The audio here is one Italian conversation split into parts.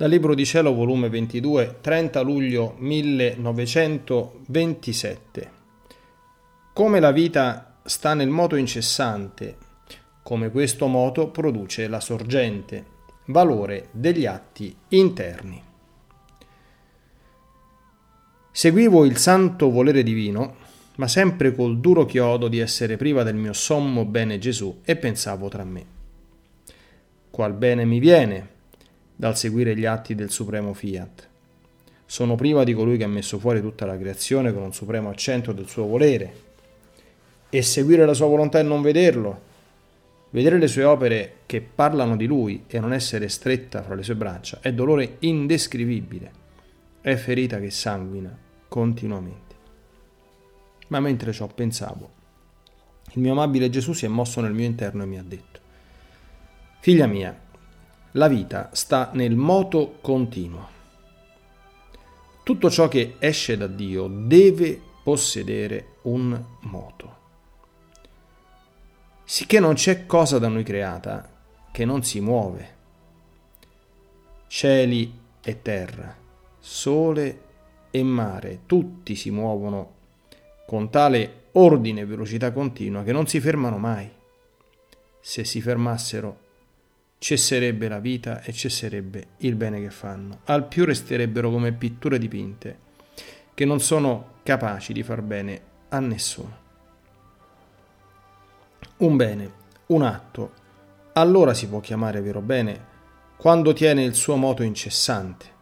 Dal Libro di Cielo, volume 22, 30 luglio 1927. Come la vita sta nel moto incessante, come questo moto produce la sorgente, valore degli atti interni. Seguivo il santo volere divino, ma sempre col duro chiodo di essere priva del mio sommo bene Gesù e pensavo tra me. Qual bene mi viene? Dal seguire gli atti del supremo fiat. Sono priva di colui che ha messo fuori tutta la creazione con un supremo accento del suo volere. E seguire la sua volontà e non vederlo, vedere le sue opere che parlano di lui e non essere stretta fra le sue braccia, è dolore indescrivibile, è ferita che sanguina continuamente. Ma mentre ciò pensavo, il mio amabile Gesù si è mosso nel mio interno e mi ha detto, Figlia mia, la vita sta nel moto continuo. Tutto ciò che esce da Dio deve possedere un moto. Sicché non c'è cosa da noi creata che non si muove. Cieli e terra, sole e mare, tutti si muovono con tale ordine e velocità continua che non si fermano mai. Se si fermassero cesserebbe la vita e cesserebbe il bene che fanno. Al più resterebbero come pitture dipinte, che non sono capaci di far bene a nessuno. Un bene, un atto, allora si può chiamare vero bene quando tiene il suo moto incessante.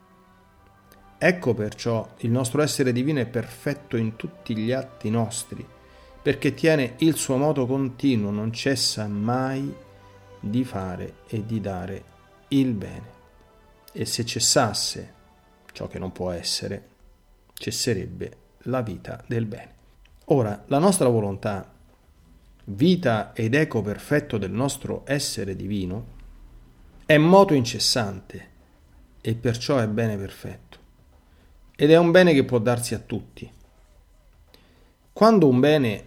Ecco perciò il nostro essere divino è perfetto in tutti gli atti nostri, perché tiene il suo moto continuo, non cessa mai di fare e di dare il bene. E se cessasse ciò che non può essere, cesserebbe la vita del bene. Ora, la nostra volontà, vita ed eco perfetto del nostro essere divino, è moto incessante e perciò è bene perfetto. Ed è un bene che può darsi a tutti. Quando un bene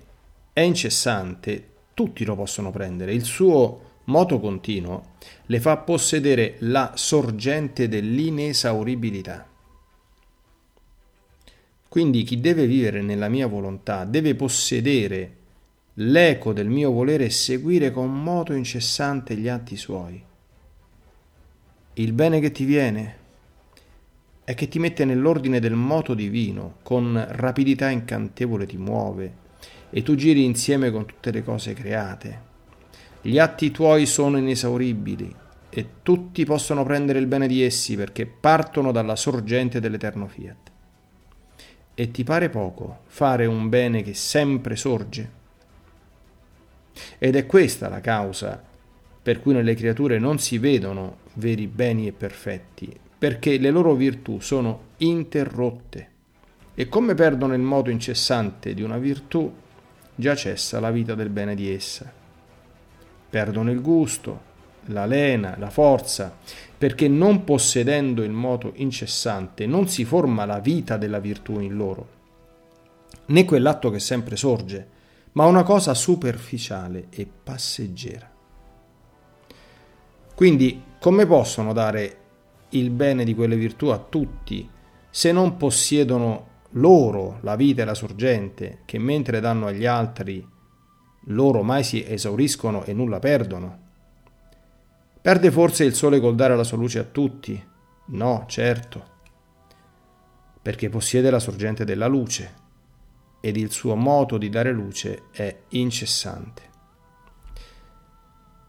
è incessante, tutti lo possono prendere. Il suo moto continuo le fa possedere la sorgente dell'inesauribilità. Quindi chi deve vivere nella mia volontà deve possedere l'eco del mio volere e seguire con moto incessante gli atti suoi. Il bene che ti viene è che ti mette nell'ordine del moto divino, con rapidità incantevole ti muove e tu giri insieme con tutte le cose create gli atti tuoi sono inesauribili e tutti possono prendere il bene di essi perché partono dalla sorgente dell'eterno fiat. E ti pare poco fare un bene che sempre sorge? Ed è questa la causa per cui nelle creature non si vedono veri beni e perfetti, perché le loro virtù sono interrotte. E come perdono il modo incessante di una virtù, già cessa la vita del bene di essa perdono il gusto, la lena, la forza, perché non possedendo il moto incessante non si forma la vita della virtù in loro, né quell'atto che sempre sorge, ma una cosa superficiale e passeggera. Quindi come possono dare il bene di quelle virtù a tutti se non possiedono loro la vita e la sorgente che mentre danno agli altri loro mai si esauriscono e nulla perdono. Perde forse il sole col dare la sua luce a tutti? No, certo, perché possiede la sorgente della luce ed il suo moto di dare luce è incessante.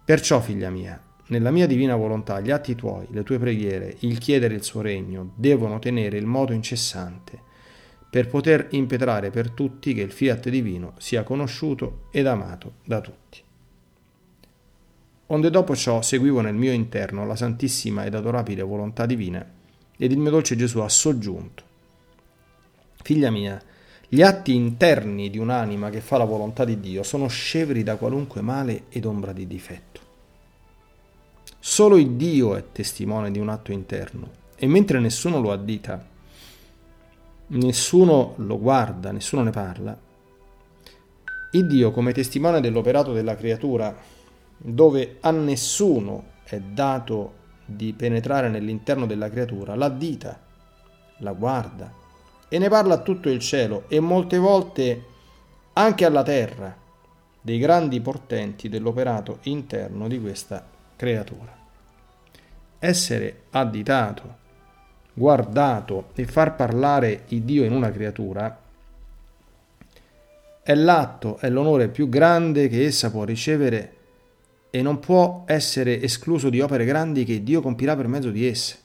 Perciò, figlia mia, nella mia divina volontà gli atti tuoi, le tue preghiere, il chiedere il suo regno devono tenere il moto incessante per poter impetrare per tutti che il fiat divino sia conosciuto ed amato da tutti. Onde dopo ciò seguivo nel mio interno la santissima ed adorabile volontà divina ed il mio dolce Gesù ha soggiunto. Figlia mia, gli atti interni di un'anima che fa la volontà di Dio sono scevri da qualunque male ed ombra di difetto. Solo il Dio è testimone di un atto interno e mentre nessuno lo addita, nessuno lo guarda, nessuno ne parla, il Dio come testimone dell'operato della creatura, dove a nessuno è dato di penetrare nell'interno della creatura, l'addita, la guarda e ne parla a tutto il cielo e molte volte anche alla terra dei grandi portenti dell'operato interno di questa creatura. Essere additato, guardato e far parlare il Dio in una creatura è l'atto, è l'onore più grande che essa può ricevere e non può essere escluso di opere grandi che Dio compirà per mezzo di esse.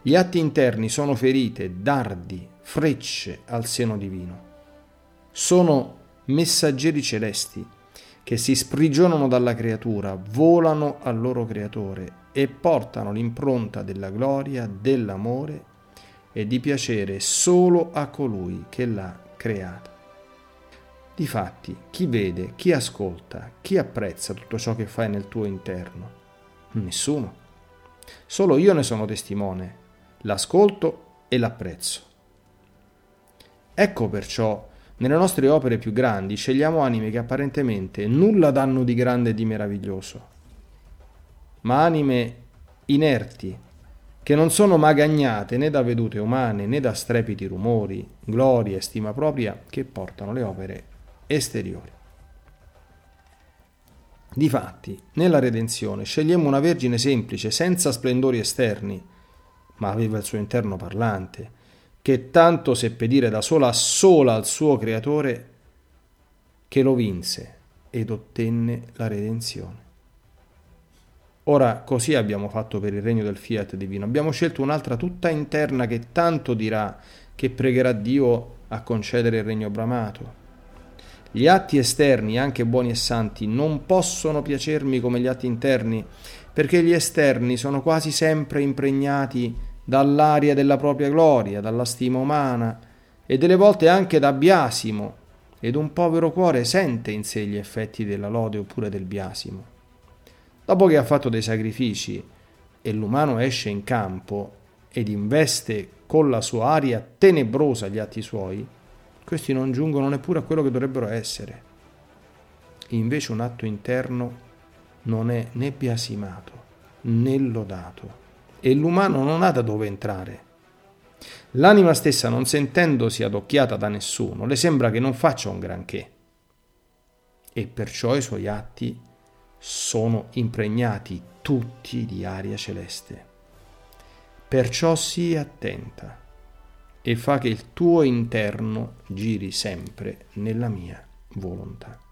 Gli atti interni sono ferite, dardi, frecce al seno divino. Sono messaggeri celesti che si sprigionano dalla creatura, volano al loro creatore e portano l'impronta della gloria, dell'amore e di piacere solo a colui che l'ha creata. Difatti, chi vede, chi ascolta, chi apprezza tutto ciò che fai nel tuo interno? Nessuno. Solo io ne sono testimone, l'ascolto e l'apprezzo. Ecco perciò nelle nostre opere più grandi scegliamo anime che apparentemente nulla danno di grande e di meraviglioso, ma anime inerti, che non sono magagnate né da vedute umane né da strepiti rumori, gloria e stima propria che portano le opere esteriori. Difatti, nella redenzione scegliamo una vergine semplice, senza splendori esterni, ma aveva il suo interno parlante, che tanto seppe dire da sola sola al suo creatore che lo vinse ed ottenne la redenzione. Ora così abbiamo fatto per il regno del fiat divino. Abbiamo scelto un'altra tutta interna che tanto dirà che pregherà Dio a concedere il regno bramato. Gli atti esterni, anche buoni e santi, non possono piacermi come gli atti interni, perché gli esterni sono quasi sempre impregnati dall'aria della propria gloria, dalla stima umana e delle volte anche da biasimo, ed un povero cuore sente in sé gli effetti della lode oppure del biasimo. Dopo che ha fatto dei sacrifici e l'umano esce in campo ed investe con la sua aria tenebrosa gli atti suoi, questi non giungono neppure a quello che dovrebbero essere. Invece un atto interno non è né biasimato né lodato e l'umano non ha da dove entrare. L'anima stessa, non sentendosi adocchiata da nessuno, le sembra che non faccia un granché e perciò i suoi atti sono impregnati tutti di aria celeste. Perciò sii attenta e fa che il tuo interno giri sempre nella mia volontà.